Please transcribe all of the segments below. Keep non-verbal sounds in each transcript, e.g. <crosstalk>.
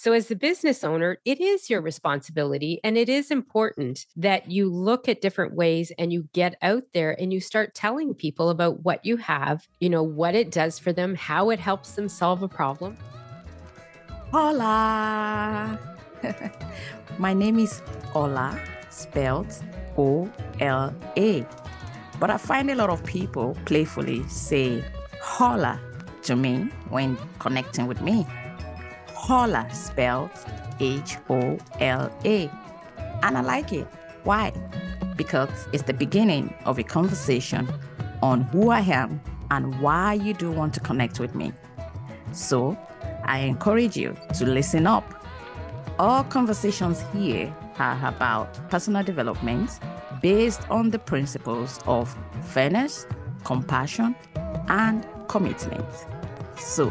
So, as the business owner, it is your responsibility. And it is important that you look at different ways and you get out there and you start telling people about what you have, you know, what it does for them, how it helps them solve a problem. Hola. <laughs> My name is Ola, spelled O L A. But I find a lot of people playfully say hola to me when connecting with me. Hola spelled H O L A. And I like it. Why? Because it's the beginning of a conversation on who I am and why you do want to connect with me. So I encourage you to listen up. All conversations here are about personal development based on the principles of fairness, compassion, and commitment. So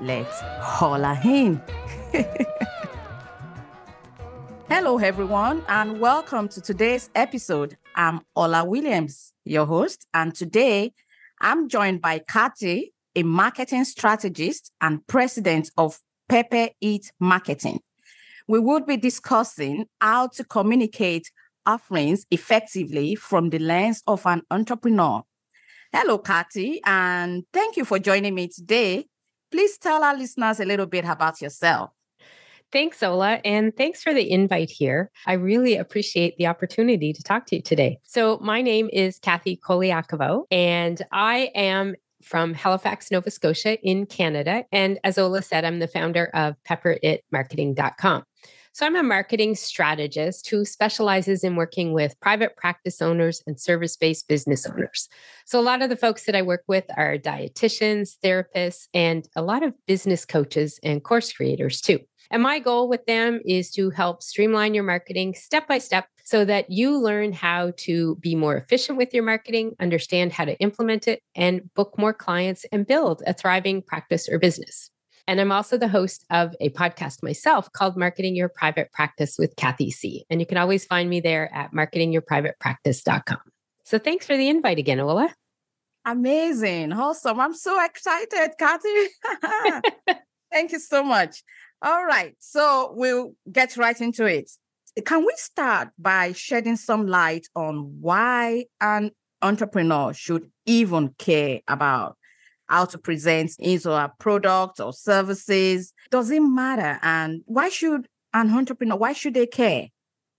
let's holla in. <laughs> Hello, everyone, and welcome to today's episode. I'm Ola Williams, your host, and today I'm joined by Kathy, a marketing strategist and president of Pepper It Marketing. We will be discussing how to communicate offerings effectively from the lens of an entrepreneur. Hello, Kathy, and thank you for joining me today. Please tell our listeners a little bit about yourself. Thanks, Ola, and thanks for the invite here. I really appreciate the opportunity to talk to you today. So, my name is Kathy Colaiacovo, and I am from Halifax, Nova Scotia in Canada. And as Ola said, I'm the founder of pepperitmarketing.com. So I'm a marketing strategist who specializes in working with private practice owners and service based business owners. So a lot of the folks that I work with are dietitians, therapists, and a lot of business coaches and course creators too. And my goal with them is to help streamline your marketing step by step so that you learn how to be more efficient with your marketing, understand how to implement it, and book more clients and build a thriving practice or business. And I'm also the host of a podcast myself called Marketing Your Private Practice with Kathy C. And you can always find me there at marketingyourprivatepractice.com. So thanks for the invite again, Ola. Amazing. Awesome. I'm so excited, Kathy. <laughs> Thank you so much. All right. So we'll get right into it. Can we start by shedding some light on why an entrepreneur should even care about how to present his or her product or services? Does it matter? And why should an entrepreneur, why should they care?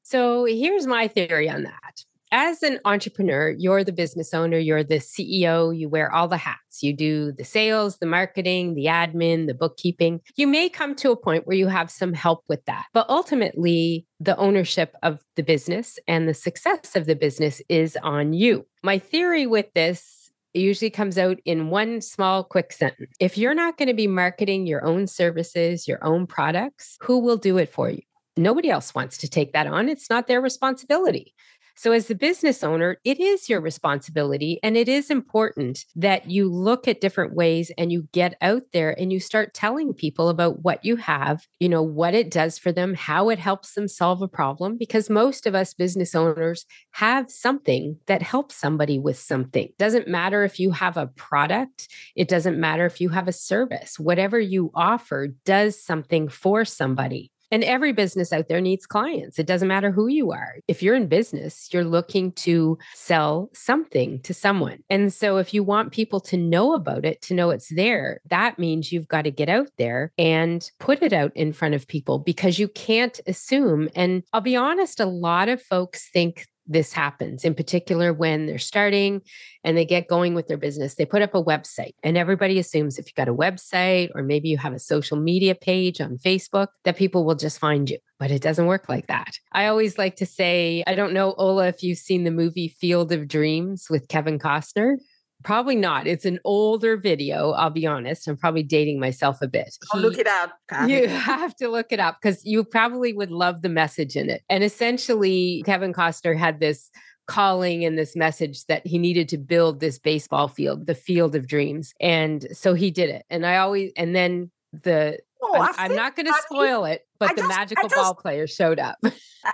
So here's my theory on that as an entrepreneur, you're the business owner, you're the CEO, you wear all the hats. You do the sales, the marketing, the admin, the bookkeeping. You may come to a point where you have some help with that. But ultimately, the ownership of the business and the success of the business is on you. My theory with this usually comes out in one small, quick sentence. Mm. If you're not going to be marketing your own services, your own products, who will do it for you? Nobody else wants to take that on. It's not their responsibility. So, as the business owner, it is your responsibility. And it is important that you look at different ways and you get out there and you start telling people about what you have, you know, what it does for them, how it helps them solve a problem. Because most of us business owners have something that helps somebody with something. Doesn't matter if you have a product, it doesn't matter if you have a service. Whatever you offer does something for somebody. And every business out there needs clients. It doesn't matter who you are. If you're in business, you're looking to sell something to someone. And so if you want people to know about it, to know it's there, that means you've got to get out there and put it out in front of people because you can't assume. And I'll be honest, a lot of folks think this happens, in particular when they're starting and they get going with their business. They put up a website, and everybody assumes if you've got a website or maybe you have a social media page on Facebook, that people will just find you. But it doesn't work like that. I always like to say, I don't know, Ola, if you've seen the movie Field of Dreams with Kevin Costner. Probably not. It's an older video. I'll be honest. I'm probably dating myself a bit. I'll look it up. You <laughs> have to look it up because you probably would love the message in it. And essentially, Kevin Costner had this calling and this message that he needed to build this baseball field, the field of dreams. And so he did it. And I always, and then the, oh, I'm, I'm, not going to spoil it, but I the just, magical just, ball player showed up.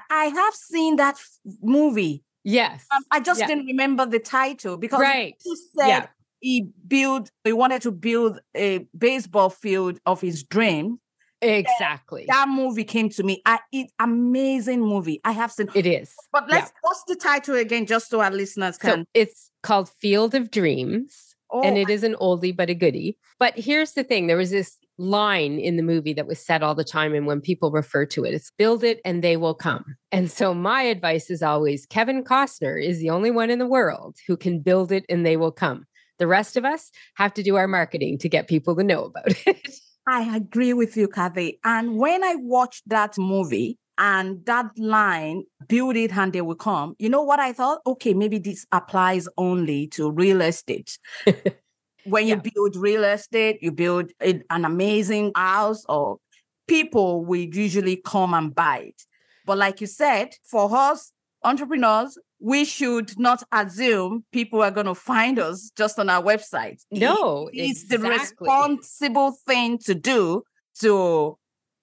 I have seen that movie. Yes. Um, I just yeah. didn't remember the title because right. he said yeah. he built, he wanted to build a baseball field of his dream. Exactly. That movie came to me. I it amazing movie. I have seen it is. But let's yeah. what's the title again, just so our listeners can so it's called Field of Dreams. Oh, and it is an oldie but a goodie. But here's the thing: there was this line in the movie that was said all the time, and when people refer to it, it's "build it and they will come." And so my advice is always: Kevin Costner is the only one in the world who can build it and they will come. The rest of us have to do our marketing to get people to know about <laughs> it. I agree with you, Kathy. And when I watched that movie, and that line, build it and they will come. You know what I thought? Okay, maybe this applies only to real estate. <laughs> when yeah. you build real estate, you build an amazing house, or people will usually come and buy it. But like you said, for us entrepreneurs, we should not assume people are going to find us just on our website. No, it's exactly. the responsible thing to do to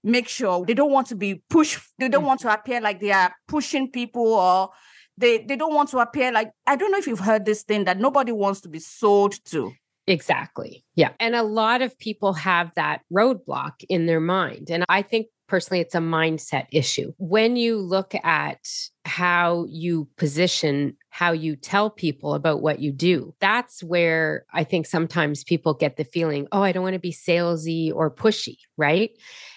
make sure they don't want to be pushed. They don't mm. want to appear like they are pushing people or they, they don't want to appear like, I don't know if you've heard this thing that nobody wants to be sold to. Exactly. Yeah. And a lot of people have that roadblock in their mind. And I think personally, it's a mindset issue. When you look at how you position, how you tell people about what you do, that's where I think sometimes people get the feeling, oh, I don't want to be salesy or pushy, right?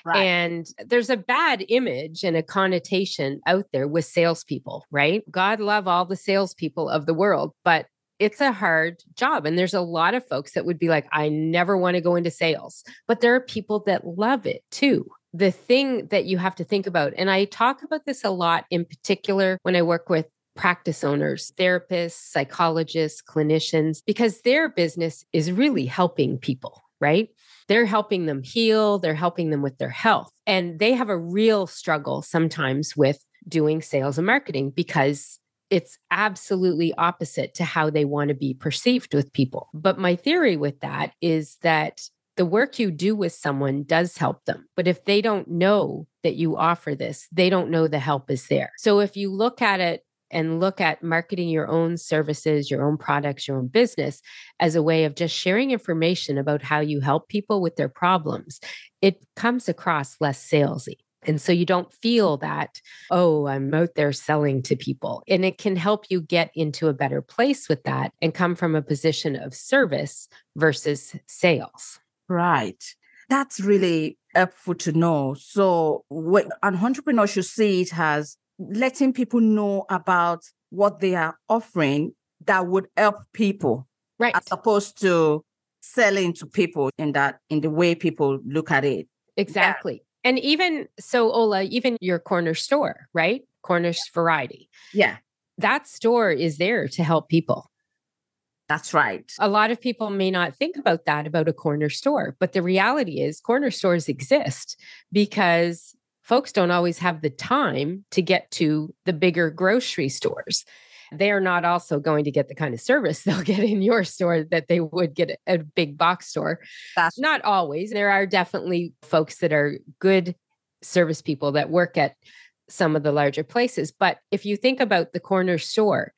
right? And there's a bad image and a connotation out there with salespeople, right? God love all the salespeople of the world, but it's a hard job. And there's a lot of folks that would be like, I never want to go into sales. But there are people that love it too the thing that you have to think about, and I talk about this a lot in particular when I work with practice owners, therapists, psychologists, clinicians, because their business is really helping people, right? They're helping them heal, they're helping them with their health. And they have a real struggle sometimes with doing sales and marketing because it's absolutely opposite to how they want to be perceived with people. But my theory with that is that the work you do with someone does help them. But if they don't know that you offer this, they don't know the help is there. So if you look at it and look at marketing your own services, your own products, your own business as a way of just sharing information about how you help people with their problems, it comes across less salesy. And so you don't feel that, oh, I'm out there selling to people. And it can help you get into a better place with that and come from a position of service versus sales. Right. That's really helpful to know. So, what an entrepreneur should see it as letting people know about what they are offering that would help people, right? As opposed to selling to people in that in the way people look at it. Exactly. And even so, Ola, even your corner store, right? Cornish variety. Yeah. That store is there to help people. That's right. A lot of people may not think about that about a corner store, but the reality is corner stores exist because folks don't always have the time to get to the bigger grocery stores. They are not also going to get the kind of service <laughs> they'll get in your store that they would get at a big box store. That's not always. There are definitely folks that are good service people that work at some of the larger places. But if you think about the corner store,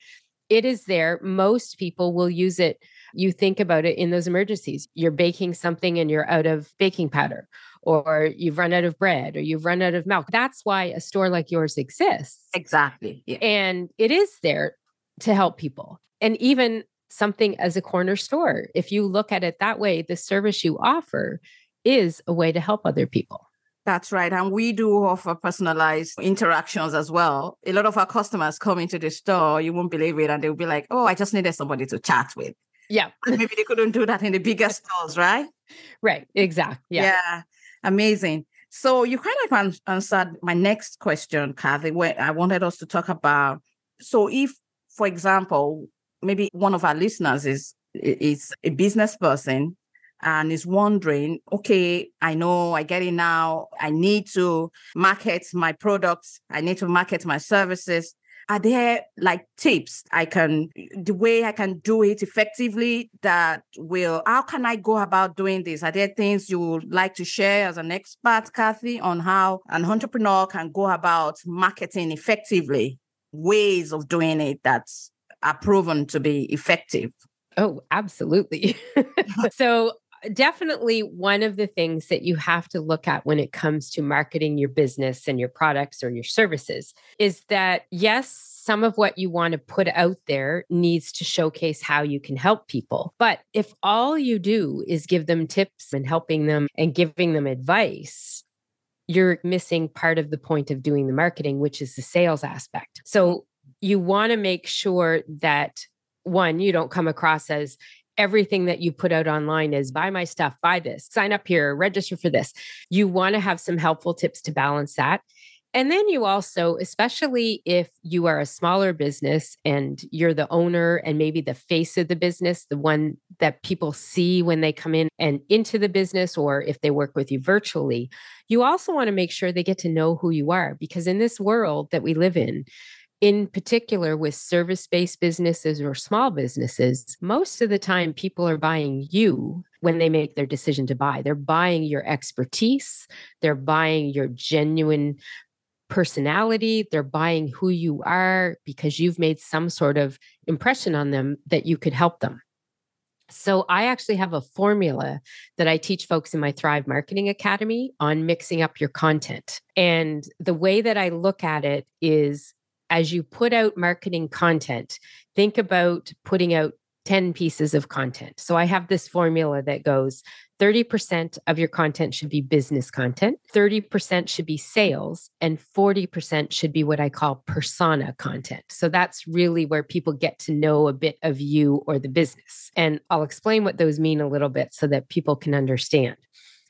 it is there. Most people will use it. You think about it in those emergencies. You're baking something and you're out of baking powder, or you've run out of bread, or you've run out of milk. That's why a store like yours exists. Exactly. Yeah. And it is there to help people. And even something as a corner store, if you look at it that way, the service you offer is a way to help other people. That's right. And we do offer personalized interactions as well. A lot of our customers come into the store, you won't believe it, and they'll be like, oh, I just needed somebody to chat with. Yeah. maybe they couldn't do that in the bigger <laughs> stores, right? Right. Exactly. Yeah. yeah. Amazing. So you kind of answered my next question, Kathy, where I wanted us to talk about. So if, for example, maybe one of our listeners is is a business person and is wondering, okay, I know I get it now. I need to market my products. I need to market my services. Are there like tips I can, the way I can do it effectively that will, how can I go about doing this? Are there things you would like to share as an expert, Kathy, on how an entrepreneur can go about marketing effectively, ways of doing it that are proven to be effective? Oh, absolutely. <laughs> so definitely one of the things that you have to look at when it comes to marketing your business and your products or your services is that, yes, some of what you want to put out there needs to showcase how you can help people. But if all you do is give them tips and helping them and giving them advice, you're missing part of the point of doing the marketing, which is the sales aspect. So mm-hmm. you want to make sure that one, you don't come across as everything that you put out online is buy my stuff, buy this, sign up here, register for this. You want to have some helpful tips to balance that. And then you also, especially if you are a smaller business and you're the owner and maybe the face of the business, the one that people see when they come in and into the business, or if they work with you virtually, you also want to make sure they get to know who you are. Because in this world that we live in, in particular with service based businesses or small businesses, most of the time people are buying you when they make their decision to buy. They're buying your expertise, they're buying your genuine personality, they're buying who you are because you've made some sort of impression on them that you could help them. So, I actually have a formula that I teach folks in my Thrive Marketing Academy on mixing up your content. And the way that I look at it is as you put out marketing content, think about putting out 10 pieces of content. So I have this formula that goes 30% of your content should be business content, 30% should be sales, and 40% should be what I call persona content. So that's really where people get to know a bit of you or the business. And I'll explain what those mean a little bit so that people can understand.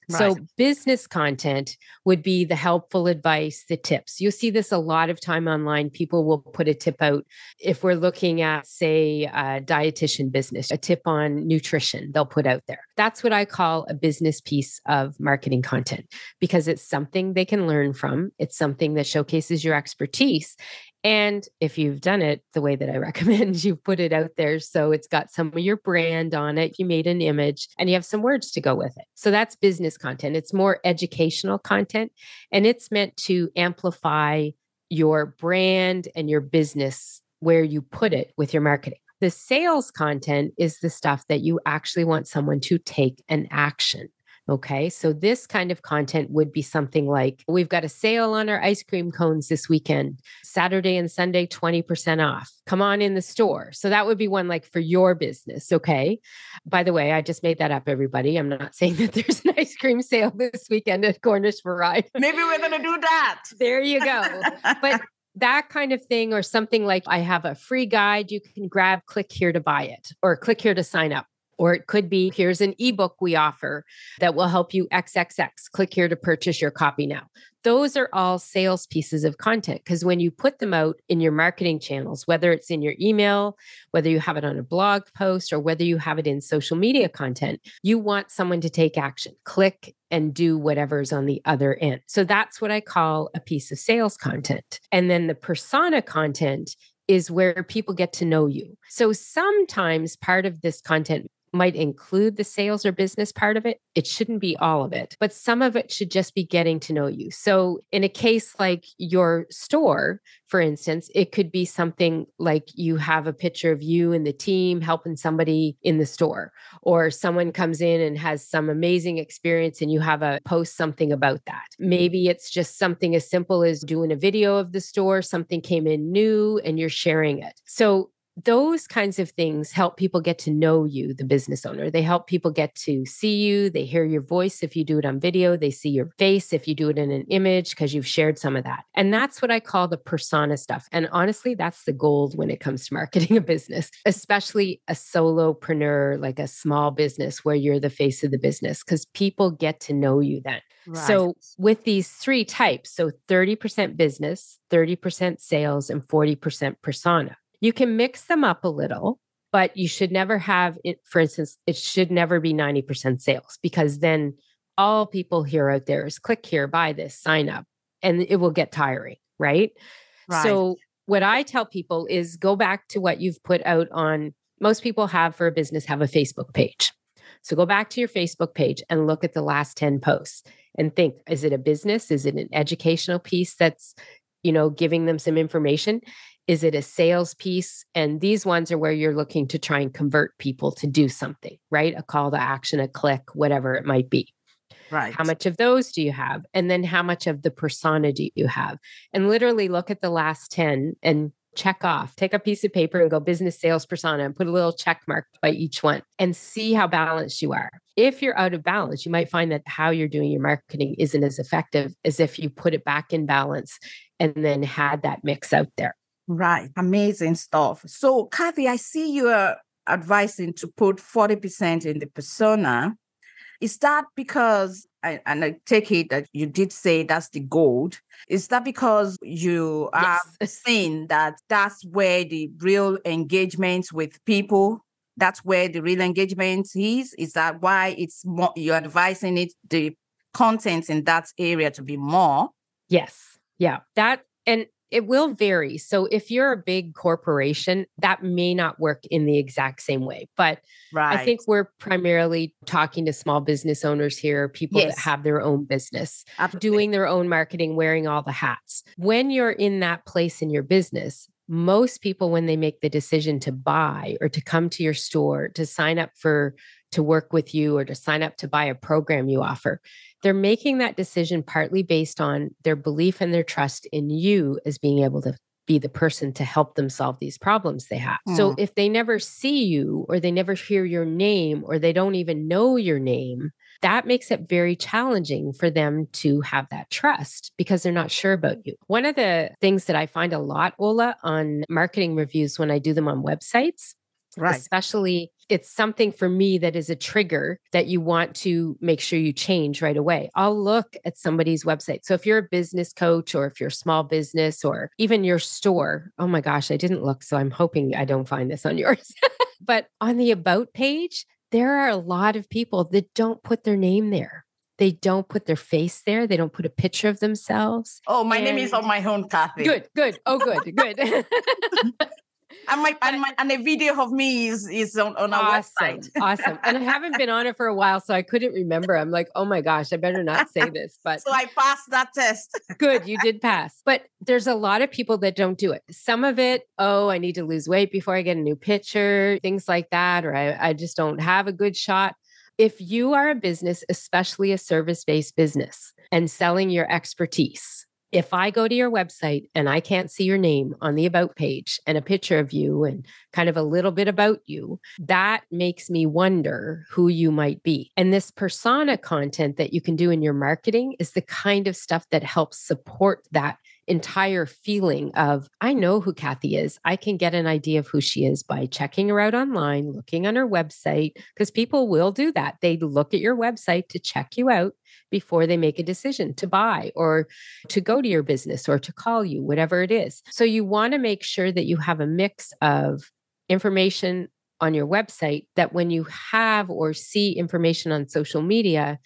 So, business content would be the helpful advice, the tips. You'll see this a lot of time online. People will put a tip out. If we're looking at, say, a dietitian business, a tip on nutrition, they'll put out there. That's what I call a business piece of marketing content because it's something they can learn from. It's something that showcases your expertise. And if you've done it the way that I <laughs> recommend, you put it out there. So it's got some of your brand on it. You made an image and you have some words to go with it. So that's business content. It's more educational content and it's meant to amplify your brand and your business where you put it with your marketing. The sales content is the stuff that you actually want someone to take an action. Okay. So this kind of content would be something like we've got a sale on our ice cream cones this weekend, Saturday and Sunday, 20% off. Come on in the store. So that would be one like for your business. Okay. By the way, I just made that up, everybody. I'm not <laughs> saying that there's an ice cream sale this weekend at Cornish Variety. Maybe we're going to do that. <laughs> There you go. But <laughs> that kind of thing, or something like I have a free guide you can grab, click here to buy it, or click here to sign up. Or it could be here's an ebook we offer that will help you XXX. Click here to purchase your copy now. Those are all sales pieces of content because when you put them out in your marketing channels, whether it's in your email, whether you have it on a blog post, or whether you have it in social media content, you want someone to take action, click and do whatever's on the other end. So that's what I call a piece of sales content. And then the persona content is where people get to know you. So sometimes part of this content might include the sales or business part of it. It shouldn't be all of it, but some of it should just be getting to know you. So, in a case like your store, for instance, it could be something like you have a picture of you and the team helping somebody in the store, or someone comes in and has some amazing experience and you have a post something about that. Maybe it's just something as simple as doing a video of the store, something came in new and you're sharing it. So, those kinds of things help people get to know you, the business owner. They help people get to see you. They hear your voice if you do it on video. They see your face if you do it in an image because you've shared some of that. And that's what I call the persona stuff. And honestly, that's the gold when it comes to marketing <laughs> a business, especially a solopreneur, like a small business where you're the face of the business, because people get to know you then. Right. So, with these three types, so 30% business, 30% sales, and 40% persona you can mix them up a little, but you should never have it. For instance, it should never be 90% sales because then all people hear out there is click here, buy this, sign up, and it will get tiring. Right. right. So, what I tell people is go back to what you've put out on most people have for a business have a Facebook page. So go back to your Facebook page and look at the last 10 posts and think is it a business? Is it an educational piece that's, you know, giving them some information? Is it a sales piece? And these ones are where you're looking to try and convert people to do something, right? A call to action, a click, whatever it might be. Right. How much of those do you have? And then how much of the persona do you have? And literally look at the last 10 and check off. Take a piece of paper and go business sales persona and put a little check mark by each one and see how balanced you are. If you're out of balance, you might find that how you're doing your marketing isn't as effective as if you put it back in balance and then had that mix out there. Right. Amazing stuff. So, Kathy, I see you are advising to put 40% in the persona. Is that because, and I take it that you did say that's the gold, is that because you are Yes. <laughs> saying that that's where the real engagement with people, that's where the real engagement is? Is that why it's more, you're advising it, the content in that area to be more? Yes. Yeah. That, and it will vary. So if you're a big corporation, that may not work in the exact same way. But Right. I think we're primarily talking to small business owners here, people Yes. that have their own business. Absolutely. doing their own marketing, wearing all the hats. When you're in that place in your business, most people, when they make the decision to buy or to come to your store, to sign up for to work with you or to sign up to buy a program you offer, they're making that decision partly based on their belief and their trust in you as being able to be the person to help them solve these problems they have. So Mm. if they never see you or they never hear your name or they don't even know your name, that makes it very challenging for them to have that trust because they're not sure about you. One of the things that I find a lot, Ola, on marketing reviews when I do them on websites, right. especially it's something for me that is a trigger that you want to make sure you change right away. I'll look at somebody's website. So if you're a business coach or if you're a small business or even your store, oh my gosh, I didn't look. So I'm hoping I don't find this on <laughs> yours. but on the about page, there are a lot of people that don't put their name there. They don't put their face there. They don't put a picture of themselves. Oh, my name is on my own, Kathy. Good, good. Oh, good, good. <laughs> <laughs> And my and, my, and a video of me is is on, on our awesome. website. <laughs> awesome. And I haven't been on it for a while, so I couldn't remember. I'm like, oh my gosh, I better not say this. <laughs> But So I passed that test. <laughs> good, you did pass. But there's a lot of people that don't do it. Some of it, oh, I need to lose weight before I get a new picture, things like that, or I, I just don't have a good shot. If you are a business, especially a service based business, and selling your expertise, if I go to your website and I can't see your name on the about page and a picture of you and kind of a little bit about you, that makes me wonder who you might be. And this persona content that you can do in your marketing is the kind of stuff that helps support that entire feeling of I know who Kathy is. I can get an idea of who she is by checking her out online, looking on her website, because people will do that. They look at your website to check you out before they make a decision to buy or to go to your business or to call you, whatever it is. So you want to make sure that you have a mix of information on your website that when you have or see information on social media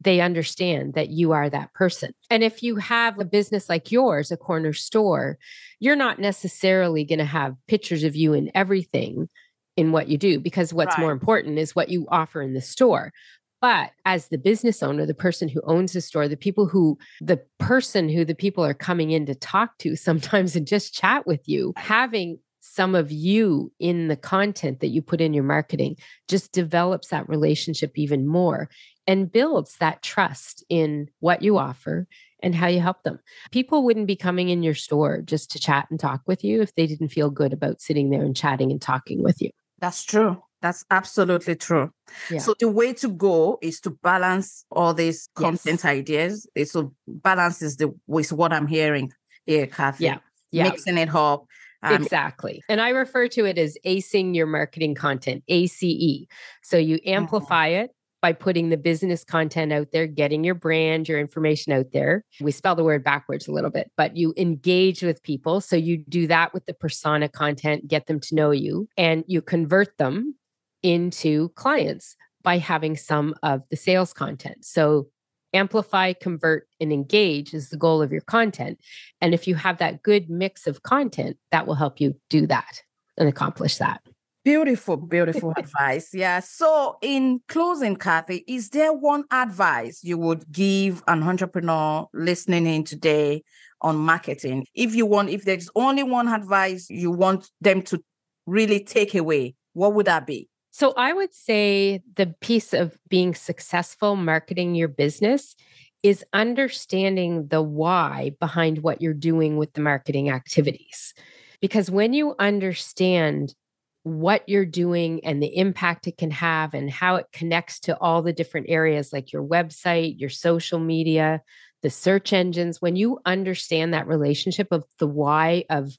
they understand that you are that person. And if you have a business like yours, a corner store, you're not necessarily going to have pictures of you in everything in what you do because what's more important is what you offer in the store. But as the business owner, the person who owns the store, the people who, the person who the people are coming in to talk to sometimes and just chat with you, having some of you in the content that you put in your marketing just develops that relationship even more and builds that trust in what you offer and how you help them. People wouldn't be coming in your store just to chat and talk with you if they didn't feel good about sitting there and chatting and talking with you. That's true. That's absolutely true. Yeah. So the way to go is to balance all these Yes. content ideas. Eh, So balance is the is what I'm hearing here, Kathy. Yeah. Yeah. Mixing it up. Um, exactly. And I refer to it as acing your marketing content, ACE. So you Mm-hmm. amplify it by putting the business content out there, getting your brand, your information out there. We spell the word backwards a little bit, but you engage with people. So you do that with the persona content, get them to know you, and you convert them into clients by having some of the sales content. So amplify, convert, and engage is the goal of your content. And if you have that good mix of content, that will help you do that and accomplish that. Beautiful, beautiful <laughs> advice. Yeah. So, in closing, Kathy, is there one advice you would give an entrepreneur listening in today on marketing? If you want, if there's only one advice you want them to really take away, what would that be? So, I would say the piece of being successful marketing your business is understanding the why behind what you're doing with the marketing activities. Because when you understand what you're doing and the impact it can have and how it connects to all the different areas like your website, your social media, the search engines, when you understand that relationship of the why of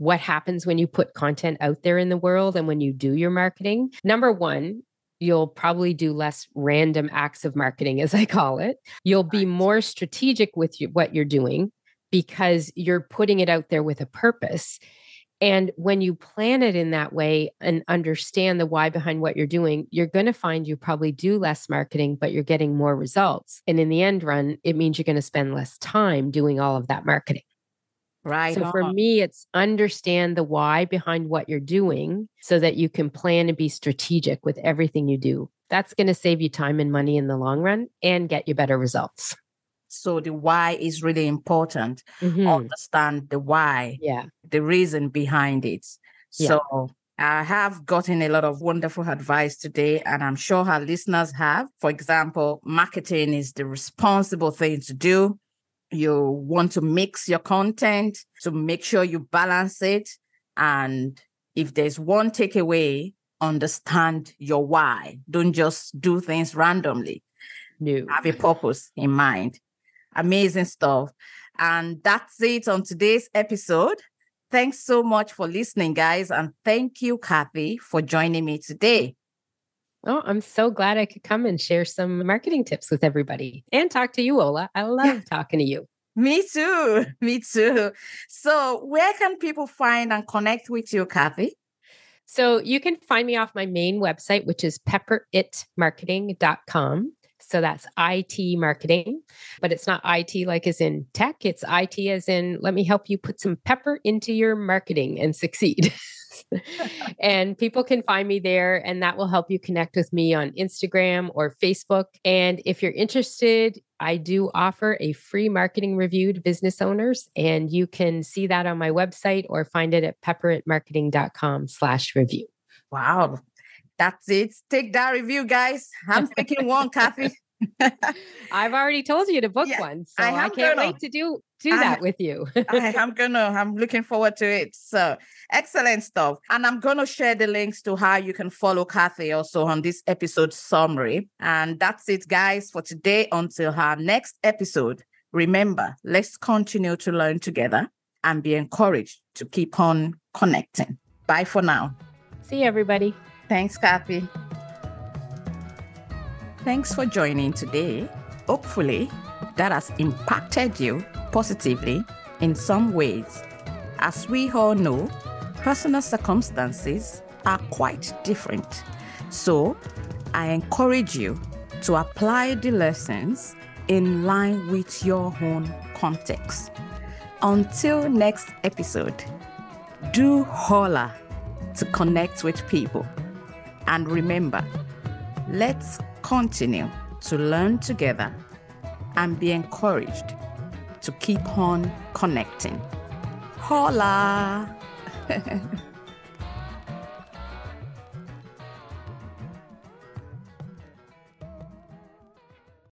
what happens when you put content out there in the world and when you do your marketing, number one, you'll probably do less random acts of marketing, as I call it. You'll be more strategic with you, what you're doing because you're putting it out there with a purpose. And when you plan it in that way and understand the why behind what you're doing, you're going to find you probably do less marketing, but you're getting more results. And in the end run, it means you're going to spend less time doing all of that marketing. Right. So for me, it's understand the why behind what you're doing so that you can plan and be strategic with everything you do. That's going to save you time and money in the long run and get you better results. So the why is really important. Mm-hmm. Understand the why, yeah, the reason behind it. Yeah. So I have gotten a lot of wonderful advice today, and I'm sure our listeners have. For example, marketing is the responsible thing to do. You want to mix your content to make sure you balance it. And if there's one takeaway, understand your why. Don't just do things randomly. No. Have a purpose in mind. Amazing stuff. And that's it on today's episode. Thanks so much for listening, guys. And thank you, Kathy, for joining me today. Oh, I'm so glad I could come and share some marketing tips with everybody and talk to you, Ola. I love talking to you. Me too. <laughs> Me too. So, where can people find and connect with you, Kathy? So, you can find me off my main website, which is pepperitmarketing.com. So that's IT marketing, but it's not IT like as in tech. It's IT as in let me help you put some pepper into your marketing and succeed. <laughs> <laughs> and people can find me there, and that will help you connect with me on Instagram or Facebook. And if you're interested, I do offer a free marketing review to business owners, and you can see that on my website or find it at pepperitmarketing.com slash review. Wow. That's it. Take that review, guys. I'm <laughs> taking one, Kathy. I've already told you to book yeah, one, so I, I can't gonna. wait to do do I, that with you. <laughs> I am gonna. I'm looking forward to it. So excellent stuff, and I'm gonna share the links to how you can follow Kathy also on this episode summary. And that's it, guys, for today. Until our next episode, remember, let's continue to learn together and be encouraged to keep on connecting. Bye for now. See you, everybody. Thanks, Kathy. Thanks for joining today. Hopefully, that has impacted you positively in some ways. As we all know, personal circumstances are quite different. So, I encourage you to apply the lessons in line with your own context. Until next episode, do holla to connect with people. And remember, let's continue to learn together and be encouraged to keep on connecting. Hola! <laughs>